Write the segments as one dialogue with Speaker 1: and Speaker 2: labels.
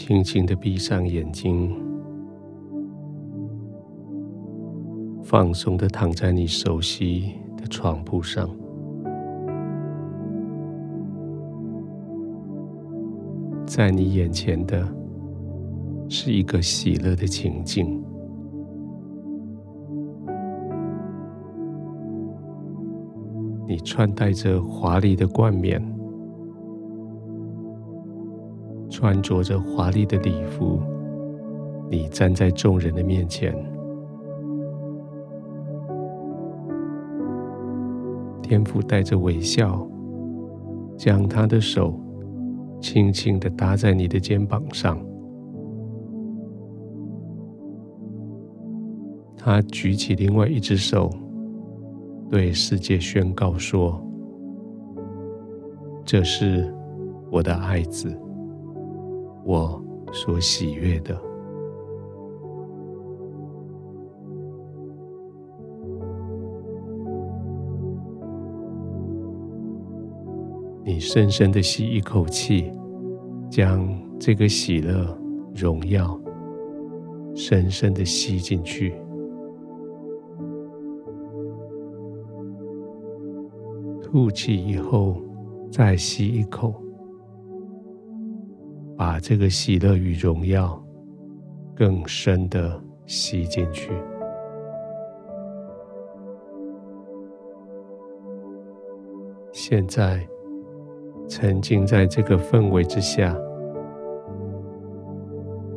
Speaker 1: 轻轻的闭上眼睛，放松的躺在你熟悉的床铺上。在你眼前的是一个喜乐的情境。你穿戴着华丽的冠冕，穿着着华丽的礼服，你站在众人的面前。天父带着微笑，将他的手轻轻的搭在你的肩膀上。他举起另外一只手。对世界宣告说：“这是我的爱子，我所喜悦的。”你深深的吸一口气，将这个喜乐、荣耀深深的吸进去。吐气以后，再吸一口，把这个喜乐与荣耀更深的吸进去。现在，沉浸在这个氛围之下，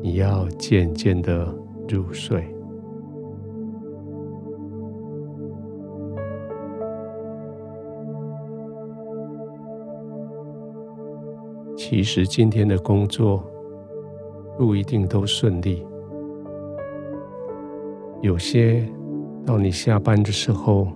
Speaker 1: 你要渐渐的入睡。其实今天的工作不一定都顺利，有些到你下班的时候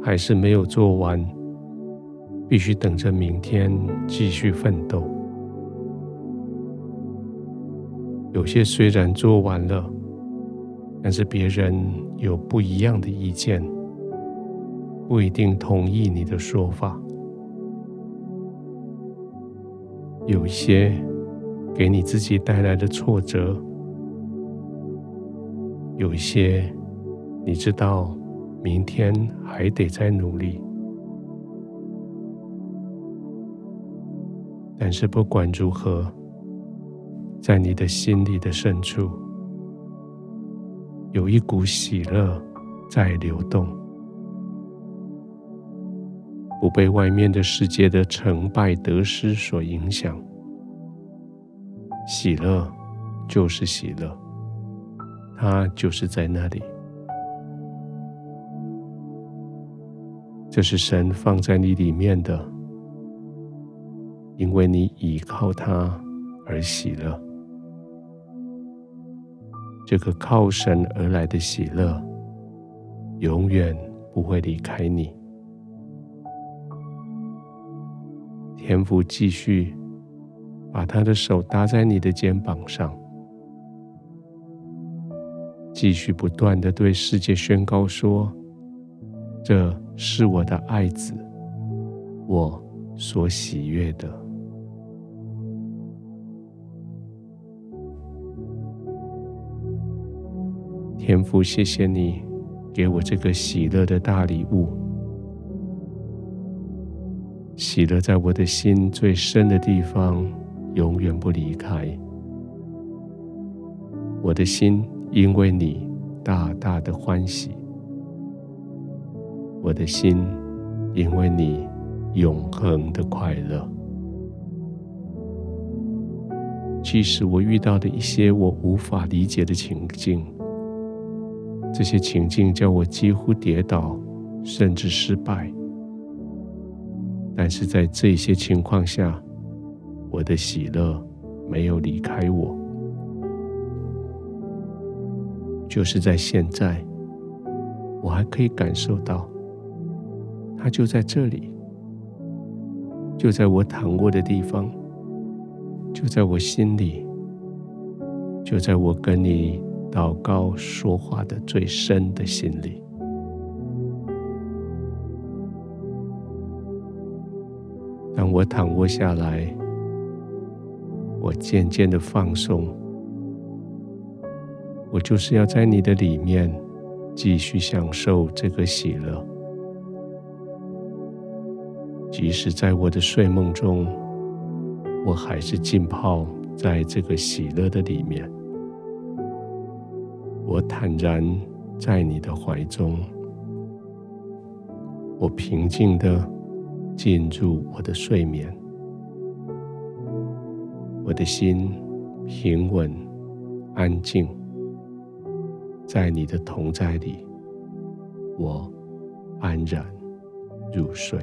Speaker 1: 还是没有做完，必须等着明天继续奋斗。有些虽然做完了，但是别人有不一样的意见，不一定同意你的说法。有一些给你自己带来的挫折，有一些你知道明天还得再努力，但是不管如何，在你的心里的深处，有一股喜乐在流动，不被外面的世界的成败得失所影响，喜乐就是喜乐，它就是在那里。这是神放在你里面的，因为你倚靠它而喜乐。这个靠神而来的喜乐，永远不会离开你。天父继续把他的手搭在你的肩膀上，继续不断的对世界宣告说：“这是我的爱子，我所喜悦的。”天父，谢谢你给我这个喜乐的大礼物。喜乐在我的心最深的地方，永远不离开。我的心因为你大大的欢喜，我的心因为你永恒的快乐。即使我遇到的一些我无法理解的情境，这些情境叫我几乎跌倒，甚至失败。但是在这些情况下，我的喜乐没有离开我，就是在现在，我还可以感受到，它就在这里，就在我躺卧的地方，就在我心里，就在我跟你祷告说话的最深的心里。当我躺卧下来，我渐渐的放松。我就是要在你的里面继续享受这个喜乐，即使在我的睡梦中，我还是浸泡在这个喜乐的里面。我坦然在你的怀中，我平静的进入我的睡眠，我的心平稳安静。在你的同在里，我安然入睡。